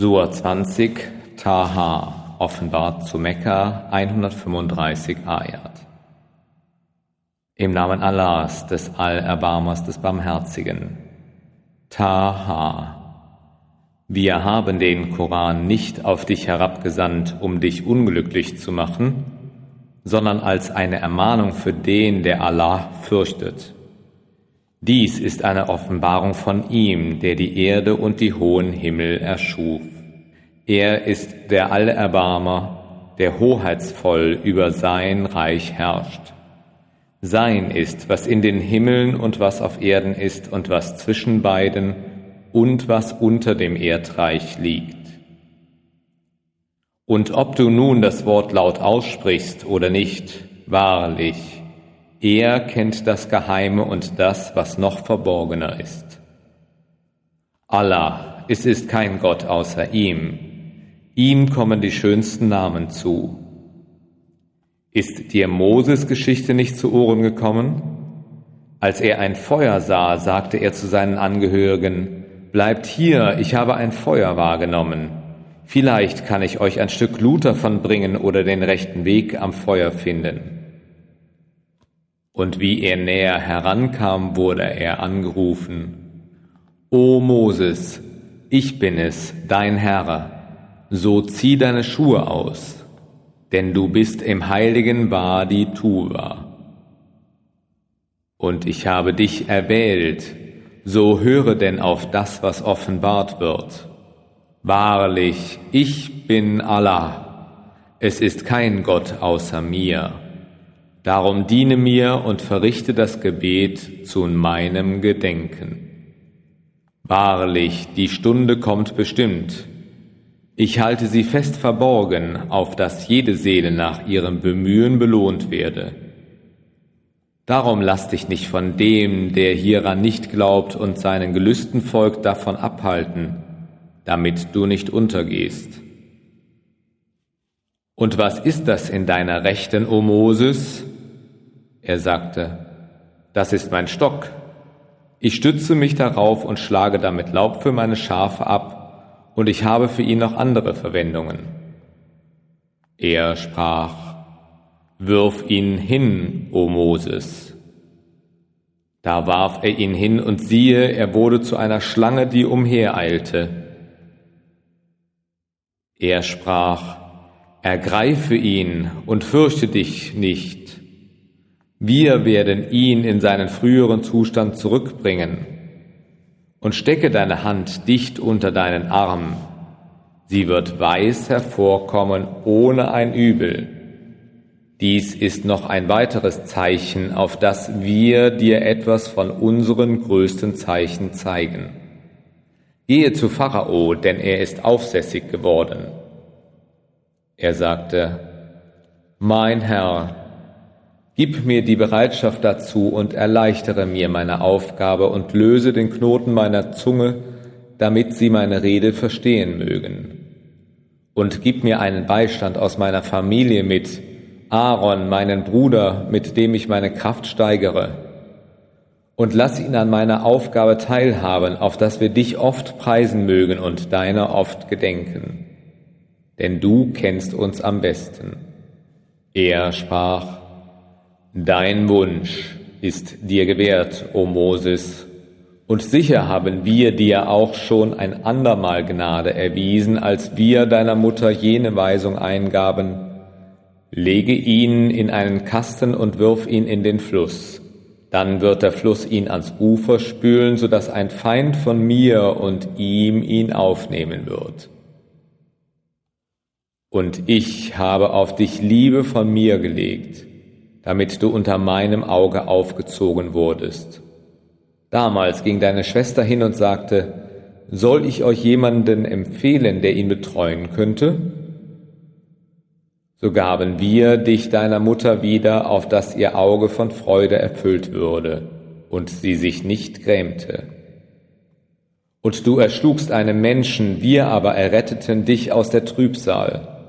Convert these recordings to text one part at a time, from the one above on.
Sur 20 Taha, offenbart zu Mekka, 135 Ayat. Im Namen Allahs, des Allerbarmers, des Barmherzigen. Taha. Wir haben den Koran nicht auf dich herabgesandt, um dich unglücklich zu machen, sondern als eine Ermahnung für den, der Allah fürchtet. Dies ist eine Offenbarung von ihm, der die Erde und die hohen Himmel erschuf. Er ist der Allerbarmer, der hoheitsvoll über sein Reich herrscht. Sein ist, was in den Himmeln und was auf Erden ist und was zwischen beiden und was unter dem Erdreich liegt. Und ob du nun das Wort laut aussprichst oder nicht, wahrlich, er kennt das Geheime und das, was noch verborgener ist. Allah, es ist kein Gott außer ihm. Ihm kommen die schönsten Namen zu. Ist dir Moses Geschichte nicht zu Ohren gekommen? Als er ein Feuer sah, sagte er zu seinen Angehörigen, Bleibt hier, ich habe ein Feuer wahrgenommen. Vielleicht kann ich euch ein Stück Glut davon bringen oder den rechten Weg am Feuer finden. Und wie er näher herankam, wurde er angerufen. O Moses, ich bin es, dein Herr, so zieh deine Schuhe aus, denn du bist im heiligen Wadi Tuwa. Und ich habe dich erwählt, so höre denn auf das, was offenbart wird. Wahrlich, ich bin Allah, es ist kein Gott außer mir. Darum diene mir und verrichte das Gebet zu meinem Gedenken. Wahrlich, die Stunde kommt bestimmt. Ich halte sie fest verborgen, auf dass jede Seele nach ihrem Bemühen belohnt werde. Darum lass dich nicht von dem, der hieran nicht glaubt und seinen Gelüsten folgt, davon abhalten, damit du nicht untergehst. Und was ist das in deiner Rechten, o Moses? Er sagte, das ist mein Stock. Ich stütze mich darauf und schlage damit Laub für meine Schafe ab, und ich habe für ihn noch andere Verwendungen. Er sprach, Wirf ihn hin, o Moses. Da warf er ihn hin, und siehe, er wurde zu einer Schlange, die umhereilte. Er sprach, Ergreife ihn und fürchte dich nicht. Wir werden ihn in seinen früheren Zustand zurückbringen. Und stecke deine Hand dicht unter deinen Arm. Sie wird weiß hervorkommen ohne ein Übel. Dies ist noch ein weiteres Zeichen, auf das wir dir etwas von unseren größten Zeichen zeigen. Gehe zu Pharao, denn er ist aufsässig geworden. Er sagte, Mein Herr, Gib mir die Bereitschaft dazu und erleichtere mir meine Aufgabe und löse den Knoten meiner Zunge, damit sie meine Rede verstehen mögen. Und gib mir einen Beistand aus meiner Familie mit, Aaron, meinen Bruder, mit dem ich meine Kraft steigere. Und lass ihn an meiner Aufgabe teilhaben, auf dass wir dich oft preisen mögen und deiner oft gedenken. Denn du kennst uns am besten. Er sprach, Dein Wunsch ist dir gewährt, o Moses, und sicher haben wir dir auch schon ein andermal Gnade erwiesen, als wir deiner Mutter jene Weisung eingaben, lege ihn in einen Kasten und wirf ihn in den Fluss. Dann wird der Fluss ihn ans Ufer spülen, so dass ein Feind von mir und ihm ihn aufnehmen wird. Und ich habe auf dich Liebe von mir gelegt damit du unter meinem Auge aufgezogen wurdest. Damals ging deine Schwester hin und sagte, soll ich euch jemanden empfehlen, der ihn betreuen könnte? So gaben wir dich deiner Mutter wieder, auf dass ihr Auge von Freude erfüllt würde und sie sich nicht grämte. Und du erschlugst einen Menschen, wir aber erretteten dich aus der Trübsal.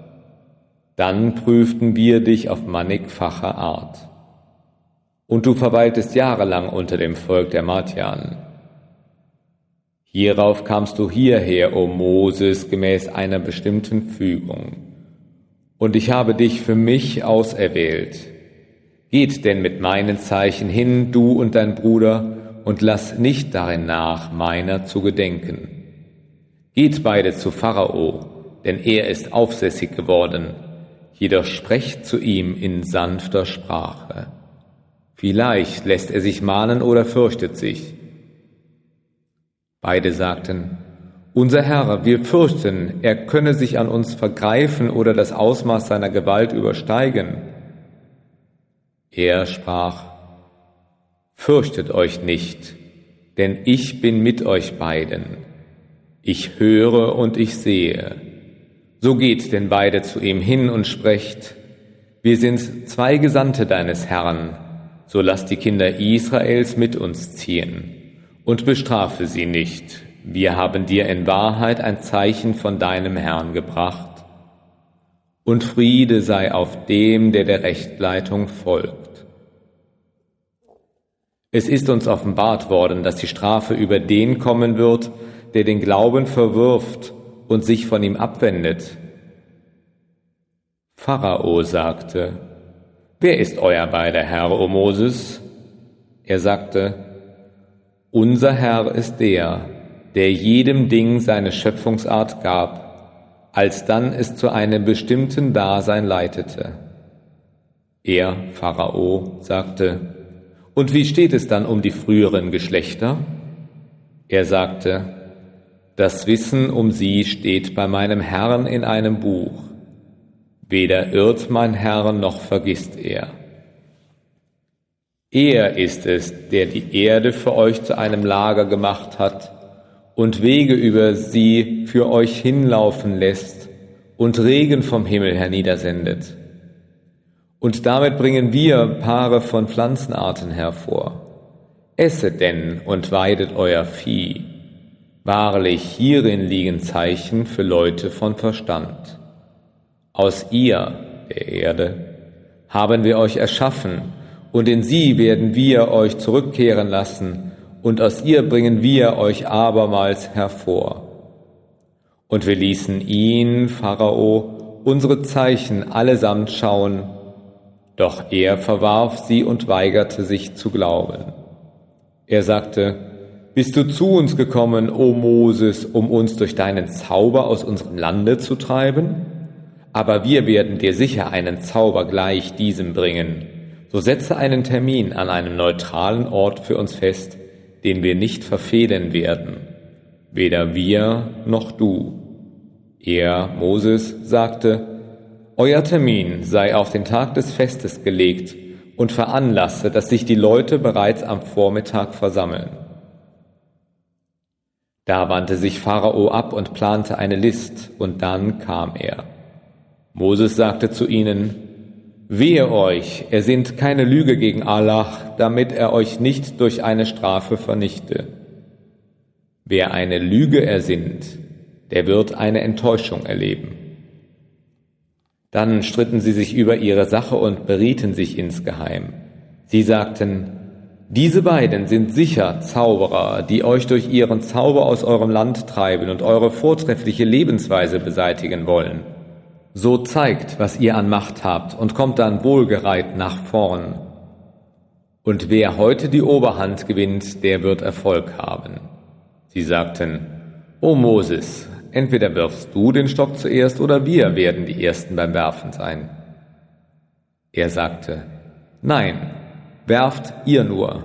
Dann prüften wir dich auf mannigfache Art. Und du verweiltest jahrelang unter dem Volk der Martianen. Hierauf kamst du hierher, o Moses, gemäß einer bestimmten Fügung. Und ich habe dich für mich auserwählt. Geht denn mit meinen Zeichen hin, du und dein Bruder, und lass nicht darin nach, meiner zu gedenken. Geht beide zu Pharao, denn er ist aufsässig geworden, jedoch sprecht zu ihm in sanfter Sprache. Vielleicht lässt er sich mahnen oder fürchtet sich. Beide sagten, Unser Herr, wir fürchten, er könne sich an uns vergreifen oder das Ausmaß seiner Gewalt übersteigen. Er sprach, Fürchtet euch nicht, denn ich bin mit euch beiden. Ich höre und ich sehe. So geht denn beide zu ihm hin und sprecht, wir sind zwei Gesandte deines Herrn, so lass die Kinder Israels mit uns ziehen und bestrafe sie nicht. Wir haben dir in Wahrheit ein Zeichen von deinem Herrn gebracht. Und Friede sei auf dem, der der Rechtleitung folgt. Es ist uns offenbart worden, dass die Strafe über den kommen wird, der den Glauben verwirft und sich von ihm abwendet. Pharao sagte, Wer ist euer beider Herr, o Moses? Er sagte, Unser Herr ist der, der jedem Ding seine Schöpfungsart gab, alsdann es zu einem bestimmten Dasein leitete. Er, Pharao, sagte, Und wie steht es dann um die früheren Geschlechter? Er sagte, das Wissen um sie steht bei meinem Herrn in einem Buch. Weder irrt mein Herr noch vergisst er. Er ist es, der die Erde für euch zu einem Lager gemacht hat und Wege über sie für euch hinlaufen lässt und Regen vom Himmel herniedersendet. Und damit bringen wir Paare von Pflanzenarten hervor. Esset denn und weidet euer Vieh Wahrlich, hierin liegen Zeichen für Leute von Verstand. Aus ihr, der Erde, haben wir euch erschaffen, und in sie werden wir euch zurückkehren lassen, und aus ihr bringen wir euch abermals hervor. Und wir ließen ihn, Pharao, unsere Zeichen allesamt schauen, doch er verwarf sie und weigerte sich zu glauben. Er sagte, bist du zu uns gekommen, o Moses, um uns durch deinen Zauber aus unserem Lande zu treiben? Aber wir werden dir sicher einen Zauber gleich diesem bringen. So setze einen Termin an einem neutralen Ort für uns fest, den wir nicht verfehlen werden, weder wir noch du. Er, Moses, sagte, Euer Termin sei auf den Tag des Festes gelegt und veranlasse, dass sich die Leute bereits am Vormittag versammeln. Da wandte sich Pharao ab und plante eine List, und dann kam er. Moses sagte zu ihnen, Wehe euch, er sind keine Lüge gegen Allah, damit er euch nicht durch eine Strafe vernichte. Wer eine Lüge ersinnt, der wird eine Enttäuschung erleben. Dann stritten sie sich über ihre Sache und berieten sich insgeheim. Sie sagten, diese beiden sind sicher Zauberer, die euch durch ihren Zauber aus eurem Land treiben und eure vortreffliche Lebensweise beseitigen wollen. So zeigt, was ihr an Macht habt und kommt dann wohlgereit nach vorn. Und wer heute die Oberhand gewinnt, der wird Erfolg haben. Sie sagten, O Moses, entweder wirfst du den Stock zuerst oder wir werden die Ersten beim Werfen sein. Er sagte, Nein, werft ihr nur.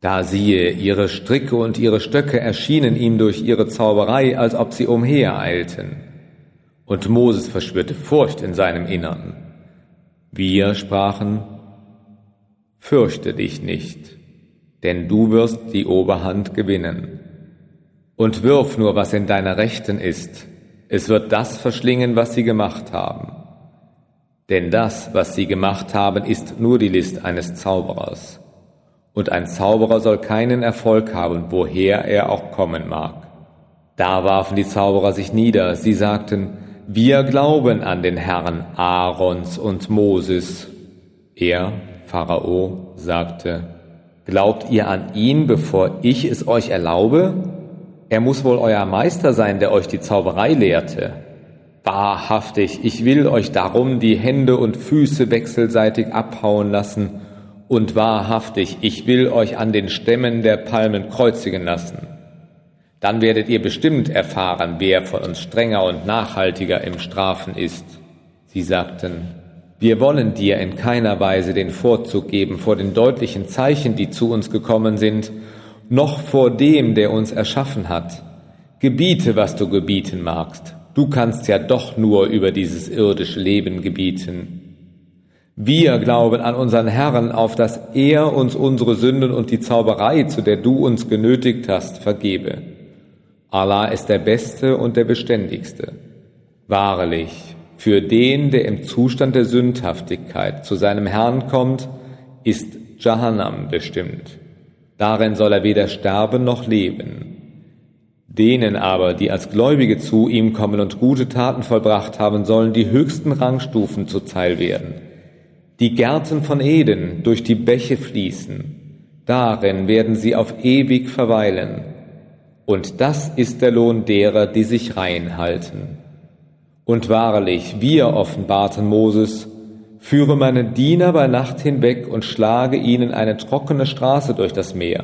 Da siehe, ihre Stricke und ihre Stöcke erschienen ihm durch ihre Zauberei, als ob sie umhereilten. Und Moses verspürte Furcht in seinem Innern. Wir sprachen, Fürchte dich nicht, denn du wirst die Oberhand gewinnen. Und wirf nur, was in deiner Rechten ist, es wird das verschlingen, was sie gemacht haben. Denn das, was sie gemacht haben, ist nur die List eines Zauberers. Und ein Zauberer soll keinen Erfolg haben, woher er auch kommen mag. Da warfen die Zauberer sich nieder. Sie sagten, wir glauben an den Herrn Aarons und Moses. Er, Pharao, sagte, Glaubt ihr an ihn, bevor ich es euch erlaube? er muss wohl euer Meister sein, der euch die Zauberei lehrte. Wahrhaftig, ich will euch darum die Hände und Füße wechselseitig abhauen lassen, und wahrhaftig, ich will euch an den Stämmen der Palmen kreuzigen lassen. Dann werdet ihr bestimmt erfahren, wer von uns strenger und nachhaltiger im Strafen ist. Sie sagten, wir wollen dir in keiner Weise den Vorzug geben vor den deutlichen Zeichen, die zu uns gekommen sind, noch vor dem, der uns erschaffen hat. Gebiete, was du gebieten magst. Du kannst ja doch nur über dieses irdische Leben gebieten. Wir glauben an unseren Herrn, auf dass er uns unsere Sünden und die Zauberei, zu der du uns genötigt hast, vergebe. Allah ist der Beste und der Beständigste. Wahrlich, für den, der im Zustand der Sündhaftigkeit zu seinem Herrn kommt, ist Jahannam bestimmt. Darin soll er weder sterben noch leben. Denen aber, die als Gläubige zu ihm kommen und gute Taten vollbracht haben, sollen die höchsten Rangstufen zuteil werden. Die Gärten von Eden durch die Bäche fließen, darin werden sie auf ewig verweilen. Und das ist der Lohn derer, die sich rein halten. Und wahrlich, wir offenbarten Moses, Führe meine Diener bei Nacht hinweg und schlage ihnen eine trockene Straße durch das Meer.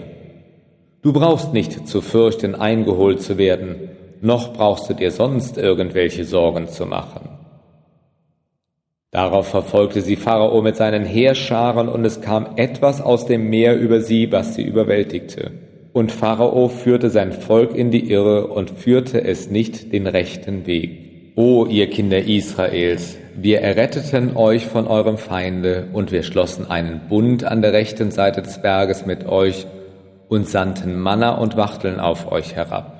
Du brauchst nicht zu fürchten, eingeholt zu werden, noch brauchst du dir sonst irgendwelche Sorgen zu machen. Darauf verfolgte sie Pharao mit seinen Heerscharen, und es kam etwas aus dem Meer über sie, was sie überwältigte. Und Pharao führte sein Volk in die Irre und führte es nicht den rechten Weg. O ihr Kinder Israels, wir erretteten euch von eurem Feinde, und wir schlossen einen Bund an der rechten Seite des Berges mit euch und sandten Manna und Wachteln auf euch herab.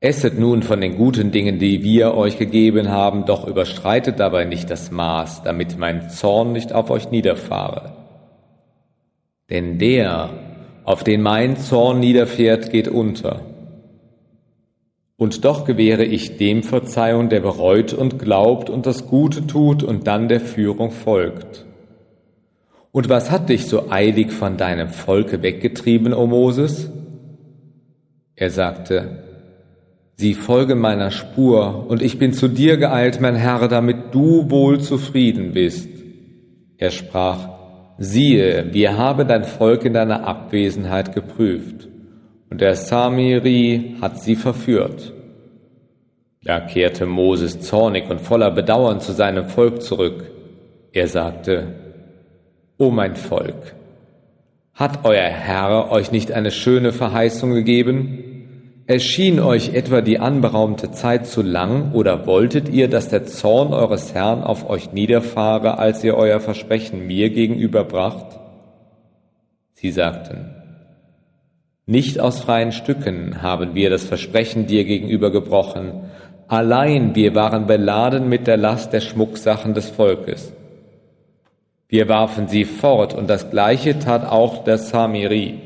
Esset nun von den guten Dingen, die wir euch gegeben haben, doch überstreitet dabei nicht das Maß, damit mein Zorn nicht auf euch niederfahre. Denn der, auf den mein Zorn niederfährt, geht unter und doch gewähre ich dem Verzeihung, der bereut und glaubt und das Gute tut und dann der Führung folgt. Und was hat dich so eilig von deinem Volke weggetrieben, o Moses? Er sagte, Sie folgen meiner Spur, und ich bin zu dir geeilt, mein Herr, damit du wohl zufrieden bist. Er sprach, siehe, wir haben dein Volk in deiner Abwesenheit geprüft und der Samiri hat sie verführt. Da kehrte Moses zornig und voller Bedauern zu seinem Volk zurück. Er sagte, O mein Volk, hat euer Herr euch nicht eine schöne Verheißung gegeben? Erschien euch etwa die anberaumte Zeit zu lang oder wolltet ihr, dass der Zorn eures Herrn auf euch niederfahre, als ihr euer Versprechen mir gegenüber bracht? Sie sagten, nicht aus freien Stücken haben wir das Versprechen dir gegenüber gebrochen, allein wir waren beladen mit der Last der Schmucksachen des Volkes. Wir warfen sie fort und das gleiche tat auch der Samiri.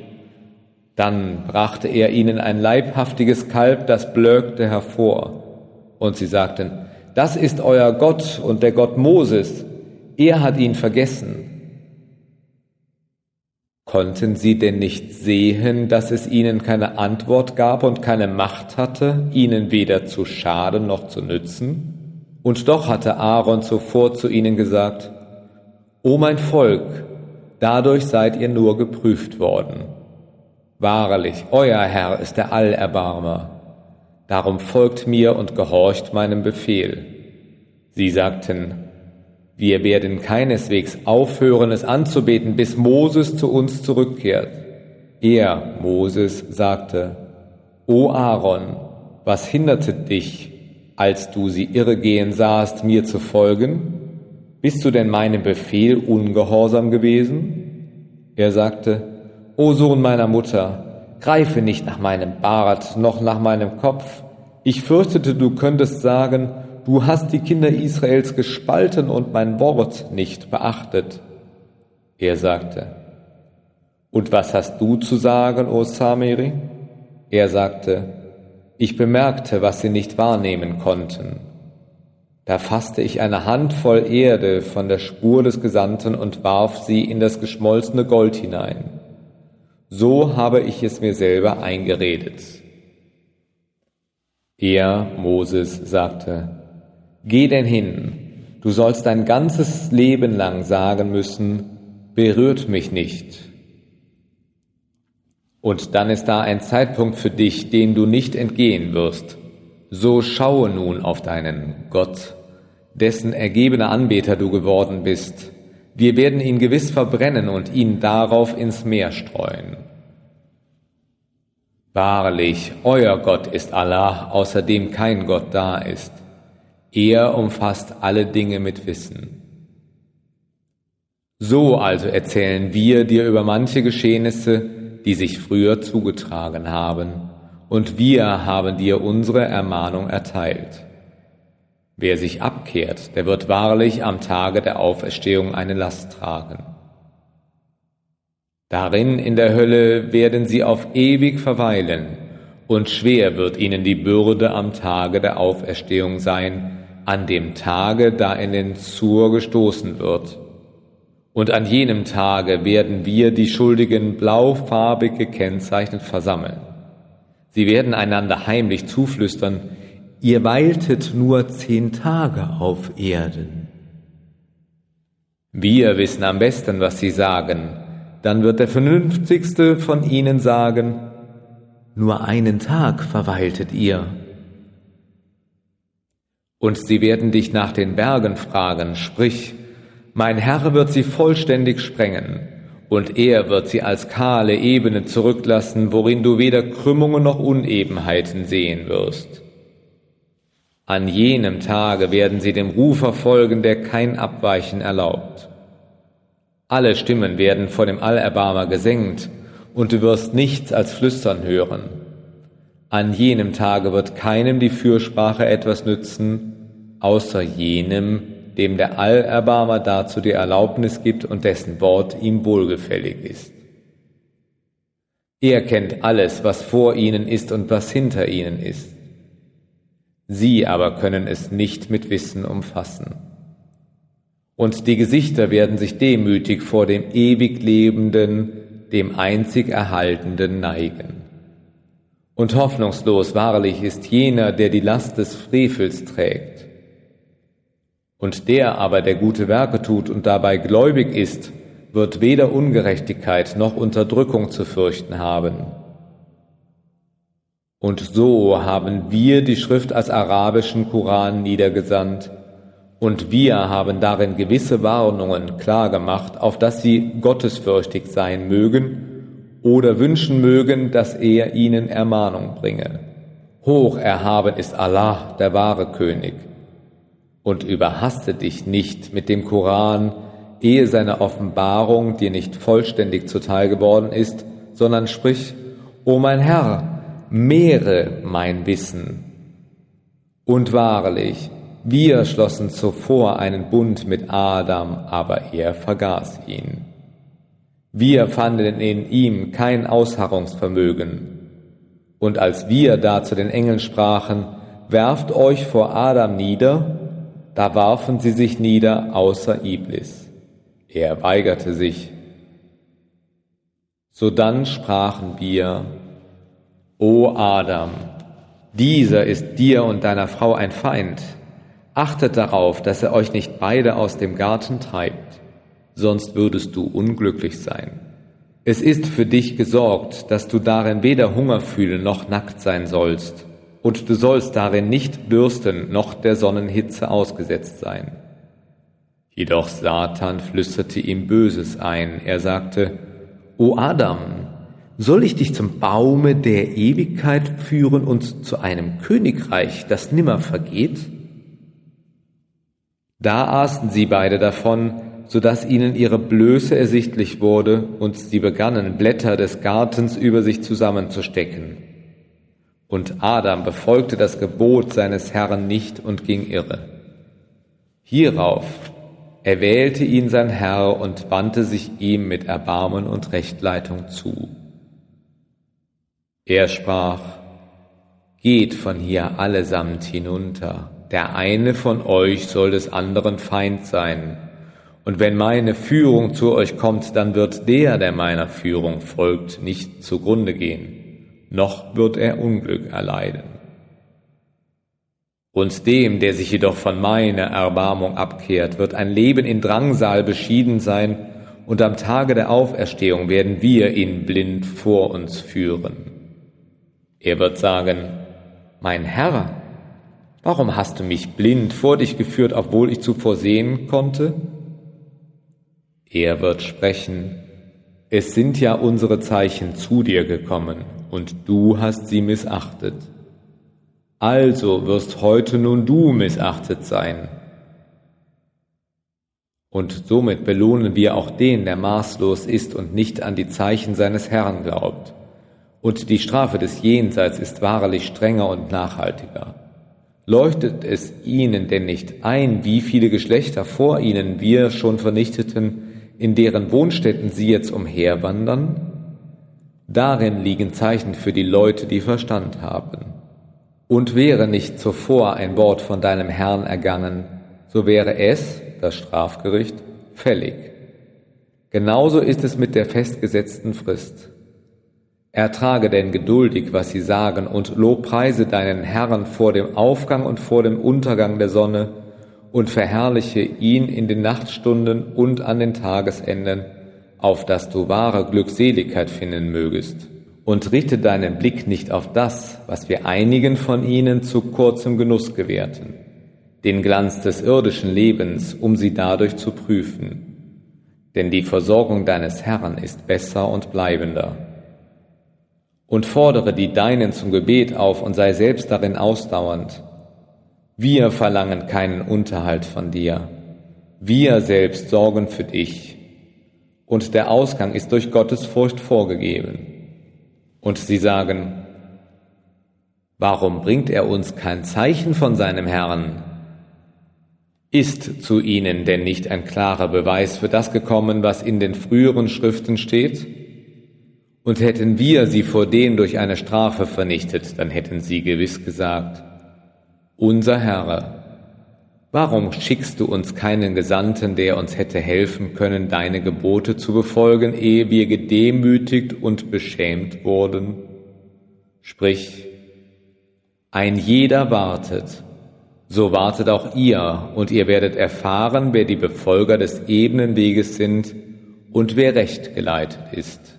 Dann brachte er ihnen ein leibhaftiges Kalb, das blökte hervor. Und sie sagten, das ist euer Gott und der Gott Moses. Er hat ihn vergessen. Konnten sie denn nicht sehen, dass es ihnen keine Antwort gab und keine Macht hatte, ihnen weder zu schaden noch zu nützen? Und doch hatte Aaron zuvor zu ihnen gesagt, O mein Volk, dadurch seid ihr nur geprüft worden. Wahrlich, euer Herr ist der Allerbarmer. Darum folgt mir und gehorcht meinem Befehl. Sie sagten, wir werden keineswegs aufhören, es anzubeten, bis Moses zu uns zurückkehrt. Er, Moses, sagte, O Aaron, was hinderte dich, als du sie irregehen sahst, mir zu folgen? Bist du denn meinem Befehl ungehorsam gewesen? Er sagte, O Sohn meiner Mutter, greife nicht nach meinem Bart noch nach meinem Kopf. Ich fürchtete, du könntest sagen, du hast die Kinder Israels gespalten und mein Wort nicht beachtet. Er sagte, und was hast du zu sagen, O Samiri? Er sagte, ich bemerkte, was sie nicht wahrnehmen konnten. Da fasste ich eine Handvoll Erde von der Spur des Gesandten und warf sie in das geschmolzene Gold hinein. So habe ich es mir selber eingeredet. Er, Moses, sagte, Geh denn hin, du sollst dein ganzes Leben lang sagen müssen, berührt mich nicht. Und dann ist da ein Zeitpunkt für dich, den du nicht entgehen wirst. So schaue nun auf deinen Gott, dessen ergebener Anbeter du geworden bist. Wir werden ihn gewiss verbrennen und ihn darauf ins Meer streuen. Wahrlich, euer Gott ist Allah, außer dem kein Gott da ist. Er umfasst alle Dinge mit Wissen. So also erzählen wir dir über manche Geschehnisse, die sich früher zugetragen haben, und wir haben dir unsere Ermahnung erteilt. Wer sich abkehrt, der wird wahrlich am Tage der Auferstehung eine Last tragen. Darin in der Hölle werden sie auf ewig verweilen, und schwer wird ihnen die Bürde am Tage der Auferstehung sein, an dem Tage, da in den Zur gestoßen wird. Und an jenem Tage werden wir die Schuldigen blaufarbig gekennzeichnet versammeln. Sie werden einander heimlich zuflüstern, ihr weiltet nur zehn Tage auf Erden. Wir wissen am besten, was sie sagen. Dann wird der Vernünftigste von ihnen sagen, nur einen Tag verweiltet ihr. Und sie werden dich nach den Bergen fragen, sprich, mein Herr wird sie vollständig sprengen, und er wird sie als kahle Ebene zurücklassen, worin du weder Krümmungen noch Unebenheiten sehen wirst. An jenem Tage werden sie dem Rufer folgen, der kein Abweichen erlaubt. Alle Stimmen werden vor dem Allerbarmer gesenkt, und du wirst nichts als Flüstern hören. An jenem Tage wird keinem die Fürsprache etwas nützen, außer jenem, dem der Allerbarmer dazu die Erlaubnis gibt und dessen Wort ihm wohlgefällig ist. Er kennt alles, was vor ihnen ist und was hinter ihnen ist. Sie aber können es nicht mit Wissen umfassen. Und die Gesichter werden sich demütig vor dem ewig Lebenden, dem einzig Erhaltenden neigen. Und hoffnungslos wahrlich ist jener, der die Last des Frevels trägt. Und der aber, der gute Werke tut und dabei gläubig ist, wird weder Ungerechtigkeit noch Unterdrückung zu fürchten haben. Und so haben wir die Schrift als arabischen Koran niedergesandt, und wir haben darin gewisse Warnungen klargemacht, auf dass sie gottesfürchtig sein mögen oder wünschen mögen, dass er ihnen Ermahnung bringe. Hoch erhaben ist Allah, der wahre König. Und überhaste dich nicht mit dem Koran, ehe seine Offenbarung dir nicht vollständig zuteil geworden ist, sondern sprich, O mein Herr, mehre mein Wissen. Und wahrlich, wir schlossen zuvor einen Bund mit Adam, aber er vergaß ihn. Wir fanden in ihm kein Ausharrungsvermögen. Und als wir da zu den Engeln sprachen, werft euch vor Adam nieder, da warfen sie sich nieder außer Iblis. Er weigerte sich. Sodann sprachen wir, O Adam, dieser ist dir und deiner Frau ein Feind. Achtet darauf, dass er euch nicht beide aus dem Garten treibt sonst würdest du unglücklich sein. Es ist für dich gesorgt, dass du darin weder Hunger fühlen noch nackt sein sollst, und du sollst darin nicht dürsten noch der Sonnenhitze ausgesetzt sein. Jedoch Satan flüsterte ihm Böses ein. Er sagte, O Adam, soll ich dich zum Baume der Ewigkeit führen und zu einem Königreich, das nimmer vergeht? Da aßen sie beide davon, so dass ihnen ihre Blöße ersichtlich wurde, und sie begannen, Blätter des Gartens über sich zusammenzustecken. Und Adam befolgte das Gebot seines Herrn nicht und ging irre. Hierauf erwählte ihn sein Herr und wandte sich ihm mit Erbarmen und Rechtleitung zu. Er sprach, Geht von hier allesamt hinunter, der eine von euch soll des anderen Feind sein, und wenn meine Führung zu euch kommt, dann wird der, der meiner Führung folgt, nicht zugrunde gehen, noch wird er Unglück erleiden. Und dem, der sich jedoch von meiner Erbarmung abkehrt, wird ein Leben in Drangsal beschieden sein, und am Tage der Auferstehung werden wir ihn blind vor uns führen. Er wird sagen, mein Herr, warum hast du mich blind vor dich geführt, obwohl ich zuvor sehen konnte? Er wird sprechen, es sind ja unsere Zeichen zu dir gekommen, und du hast sie missachtet. Also wirst heute nun du missachtet sein. Und somit belohnen wir auch den, der maßlos ist und nicht an die Zeichen seines Herrn glaubt. Und die Strafe des Jenseits ist wahrlich strenger und nachhaltiger. Leuchtet es ihnen denn nicht ein, wie viele Geschlechter vor ihnen wir schon vernichteten, in deren Wohnstätten sie jetzt umherwandern? Darin liegen Zeichen für die Leute, die Verstand haben. Und wäre nicht zuvor ein Wort von deinem Herrn ergangen, so wäre es, das Strafgericht, fällig. Genauso ist es mit der festgesetzten Frist. Ertrage denn geduldig, was sie sagen, und lobpreise deinen Herrn vor dem Aufgang und vor dem Untergang der Sonne, und verherrliche ihn in den Nachtstunden und an den Tagesenden, auf dass du wahre Glückseligkeit finden mögest und richte deinen Blick nicht auf das, was wir einigen von ihnen zu kurzem Genuss gewährten, den Glanz des irdischen Lebens, um sie dadurch zu prüfen. Denn die Versorgung deines Herrn ist besser und bleibender. Und fordere die Deinen zum Gebet auf und sei selbst darin ausdauernd. Wir verlangen keinen Unterhalt von dir. Wir selbst sorgen für dich. Und der Ausgang ist durch Gottes Furcht vorgegeben. Und sie sagen, warum bringt er uns kein Zeichen von seinem Herrn? Ist zu ihnen denn nicht ein klarer Beweis für das gekommen, was in den früheren Schriften steht? Und hätten wir sie vor denen durch eine Strafe vernichtet, dann hätten sie gewiss gesagt, unser Herr, warum schickst du uns keinen Gesandten, der uns hätte helfen können, deine Gebote zu befolgen, ehe wir gedemütigt und beschämt wurden? Sprich, ein jeder wartet, so wartet auch ihr, und ihr werdet erfahren, wer die Befolger des ebenen Weges sind und wer recht geleitet ist.